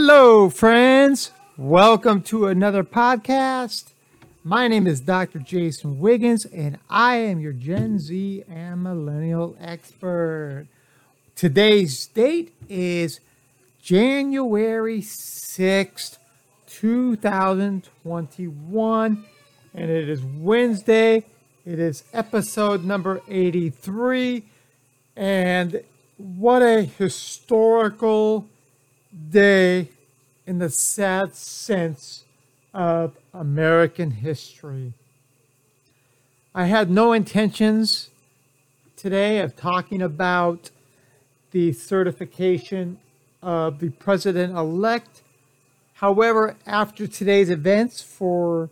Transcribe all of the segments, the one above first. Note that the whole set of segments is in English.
Hello, friends. Welcome to another podcast. My name is Dr. Jason Wiggins, and I am your Gen Z and Millennial expert. Today's date is January 6th, 2021, and it is Wednesday. It is episode number 83, and what a historical day in the sad sense of American history. I had no intentions today of talking about the certification of the president elect. However, after today's events, for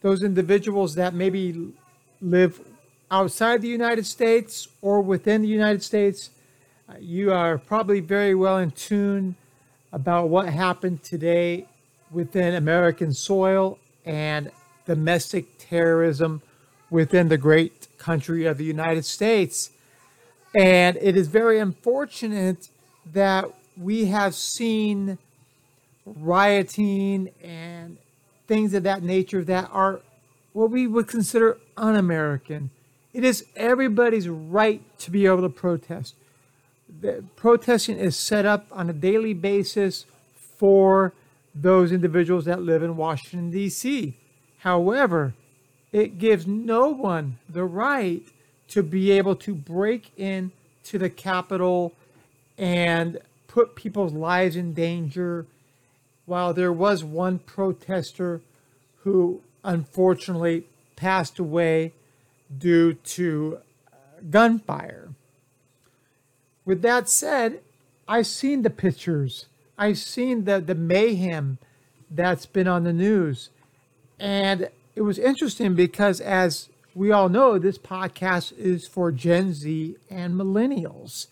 those individuals that maybe live outside the United States or within the United States, you are probably very well in tune about what happened today within American soil and domestic terrorism within the great country of the United States. And it is very unfortunate that we have seen rioting and things of that nature that are what we would consider un American. It is everybody's right to be able to protest the protesting is set up on a daily basis for those individuals that live in Washington, D.C. However, it gives no one the right to be able to break in to the Capitol and put people's lives in danger. While there was one protester who unfortunately passed away due to uh, gunfire. With that said, I've seen the pictures. I've seen the, the mayhem that's been on the news. And it was interesting because, as we all know, this podcast is for Gen Z and millennials.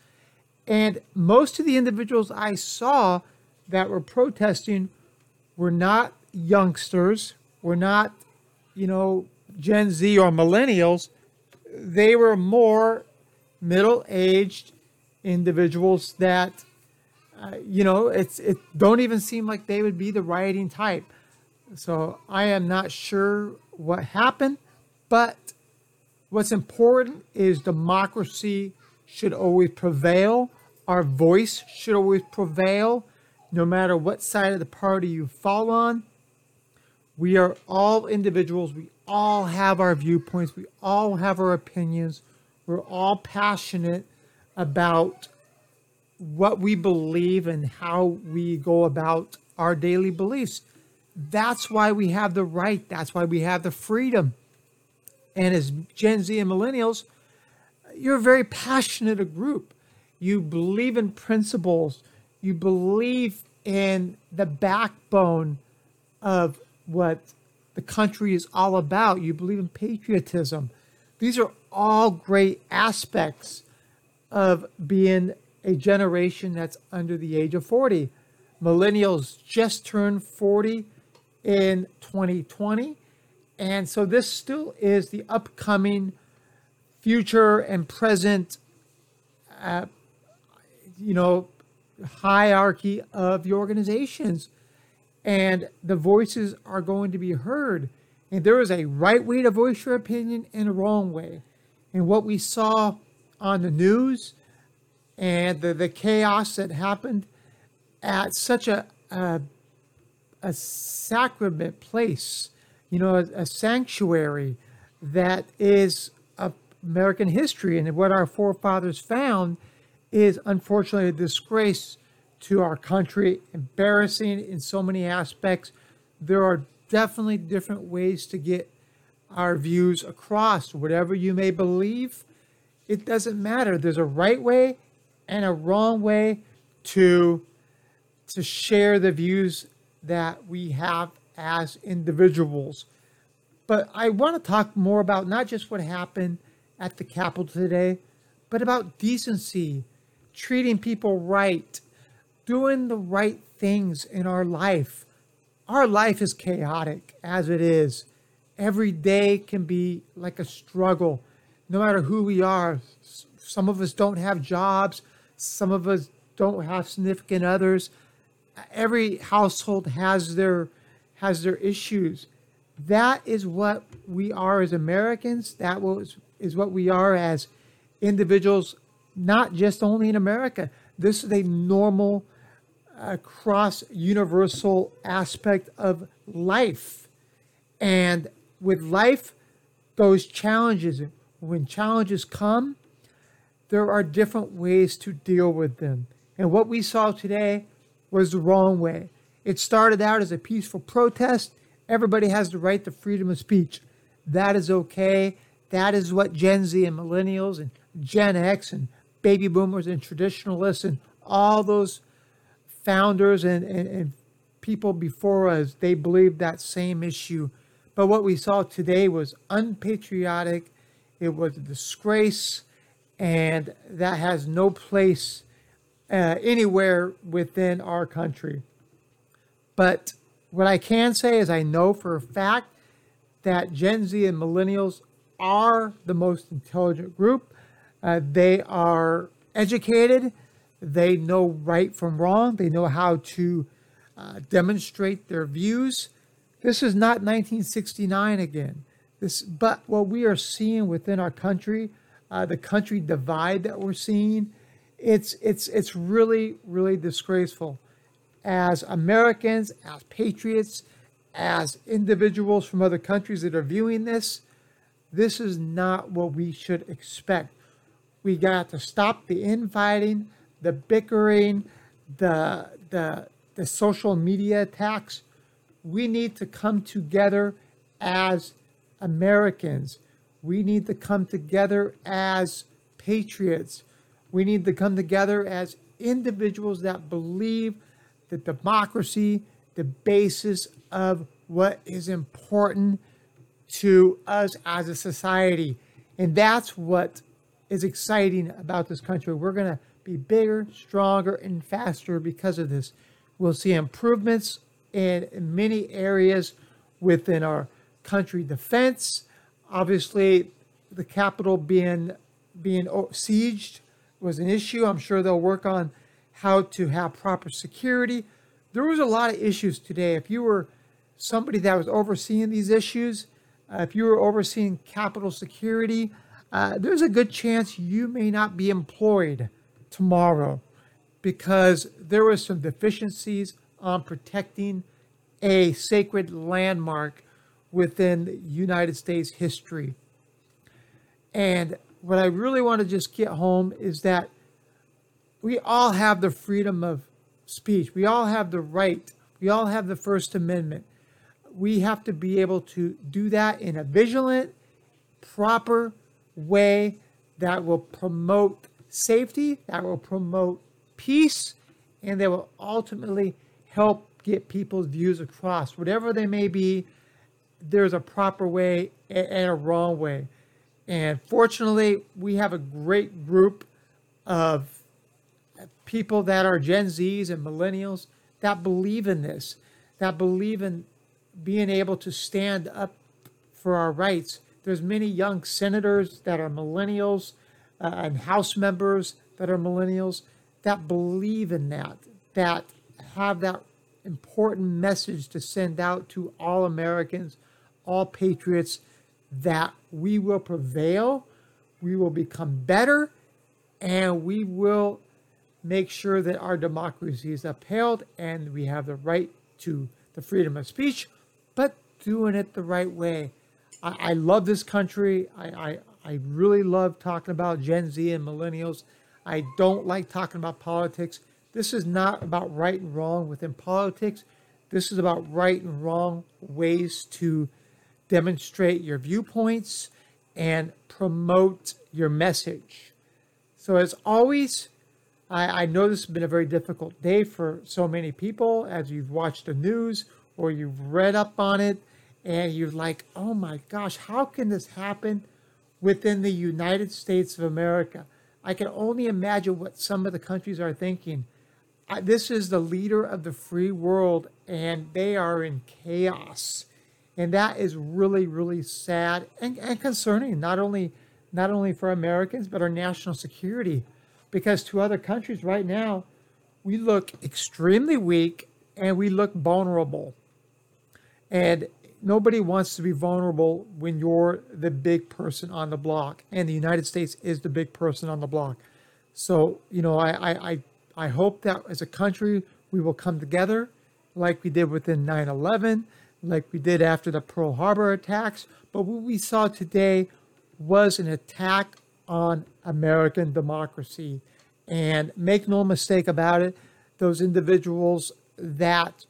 And most of the individuals I saw that were protesting were not youngsters, were not, you know, Gen Z or millennials. They were more middle aged individuals that uh, you know it's it don't even seem like they would be the rioting type. So i am not sure what happened but what's important is democracy should always prevail. Our voice should always prevail. No matter what side of the party you fall on we are all individuals. We all have our viewpoints. We all have our opinions. We're all passionate about what we believe and how we go about our daily beliefs. That's why we have the right. That's why we have the freedom. And as Gen Z and millennials, you're a very passionate group. You believe in principles. You believe in the backbone of what the country is all about. You believe in patriotism. These are all great aspects of being a generation that's under the age of 40. Millennials just turned 40 in 2020. And so this still is the upcoming future and present, uh, you know, hierarchy of the organizations. And the voices are going to be heard. And there is a right way to voice your opinion and a wrong way. And what we saw on the news and the, the chaos that happened at such a, a, a sacrament place, you know, a, a sanctuary that is American history. And what our forefathers found is unfortunately a disgrace to our country, embarrassing in so many aspects. There are definitely different ways to get our views across. Whatever you may believe, it doesn't matter. There's a right way and a wrong way to to share the views that we have as individuals. But I want to talk more about not just what happened at the Capitol today, but about decency, treating people right, doing the right things in our life. Our life is chaotic as it is. Every day can be like a struggle, no matter who we are. Some of us don't have jobs. Some of us don't have significant others. every household has their has their issues. That is what we are as Americans. That was is what we are as individuals, not just only in America. This is a normal, uh, cross universal aspect of life. And with life, those challenges, when challenges come, there are different ways to deal with them. And what we saw today was the wrong way. It started out as a peaceful protest. Everybody has the right to freedom of speech. That is okay. That is what Gen Z and millennials and Gen X and baby boomers and traditionalists and all those founders and, and, and people before us, they believed that same issue. But what we saw today was unpatriotic. It was a disgrace, and that has no place uh, anywhere within our country. But what I can say is I know for a fact that Gen Z and millennials are the most intelligent group. Uh, they are educated. They know right from wrong. They know how to uh, demonstrate their views. This is not 1969 again. This, but what we are seeing within our country, uh, the country divide that we're seeing, it's it's it's really really disgraceful. As Americans, as patriots, as individuals from other countries that are viewing this, this is not what we should expect. We got to stop the infighting, the bickering, the the the social media attacks. We need to come together as Americans. We need to come together as patriots. We need to come together as individuals that believe that democracy, the basis of what is important to us as a society. And that's what is exciting about this country. We're going to be bigger, stronger, and faster because of this. We'll see improvements in many areas within our country defense. Obviously, the Capitol being being sieged was an issue. I'm sure they'll work on how to have proper security. There was a lot of issues today. If you were somebody that was overseeing these issues, uh, if you were overseeing Capitol security, uh, there's a good chance you may not be employed tomorrow because there was some deficiencies on protecting a sacred landmark within United States history. And what I really want to just get home is that we all have the freedom of speech. We all have the right. We all have the First Amendment. We have to be able to do that in a vigilant, proper way that will promote safety, that will promote peace, and that will ultimately help get people's views across. Whatever they may be, there's a proper way and a wrong way. And fortunately, we have a great group of people that are Gen Zs and millennials that believe in this, that believe in being able to stand up for our rights. There's many young senators that are millennials uh, and House members that are millennials that believe in that, that have that important message to send out to all Americans, all patriots, that we will prevail, we will become better, and we will make sure that our democracy is upheld and we have the right to the freedom of speech, but doing it the right way. I, I love this country. I, I, I really love talking about Gen Z and millennials. I don't like talking about politics. This is not about right and wrong within politics. This is about right and wrong ways to demonstrate your viewpoints and promote your message. So, as always, I, I know this has been a very difficult day for so many people as you've watched the news or you've read up on it and you're like, oh my gosh, how can this happen within the United States of America? I can only imagine what some of the countries are thinking. I, this is the leader of the free world, and they are in chaos. And that is really, really sad and, and concerning, not only, not only for Americans, but our national security because to other countries right now, we look extremely weak and we look vulnerable. And nobody wants to be vulnerable when you're the big person on the block. And the United States is the big person on the block. So, you know, I, I, I hope that as a country we will come together like we did within 9 11, like we did after the Pearl Harbor attacks. But what we saw today was an attack on American democracy. And make no mistake about it, those individuals that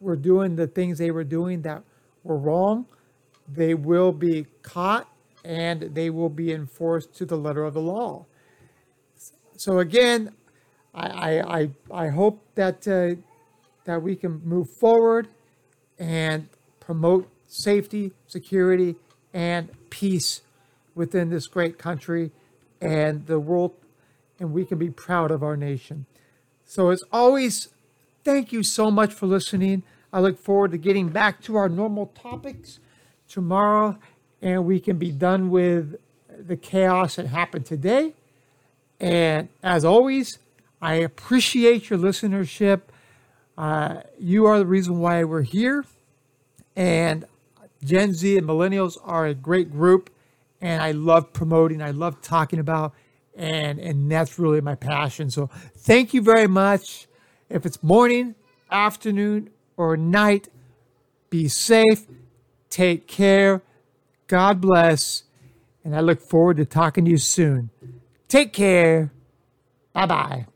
were doing the things they were doing that were wrong, they will be caught and they will be enforced to the letter of the law. So again, I, I, I hope that, uh, that we can move forward and promote safety, security, and peace within this great country and the world, and we can be proud of our nation. So, as always, thank you so much for listening. I look forward to getting back to our normal topics tomorrow, and we can be done with the chaos that happened today. And as always, I appreciate your listenership. Uh, you are the reason why we're here. And Gen Z and millennials are a great group, and I love promoting, I love talking about, and, and that's really my passion. So thank you very much. If it's morning, afternoon, or night, be safe, take care, God bless, and I look forward to talking to you soon. Take care. Bye bye.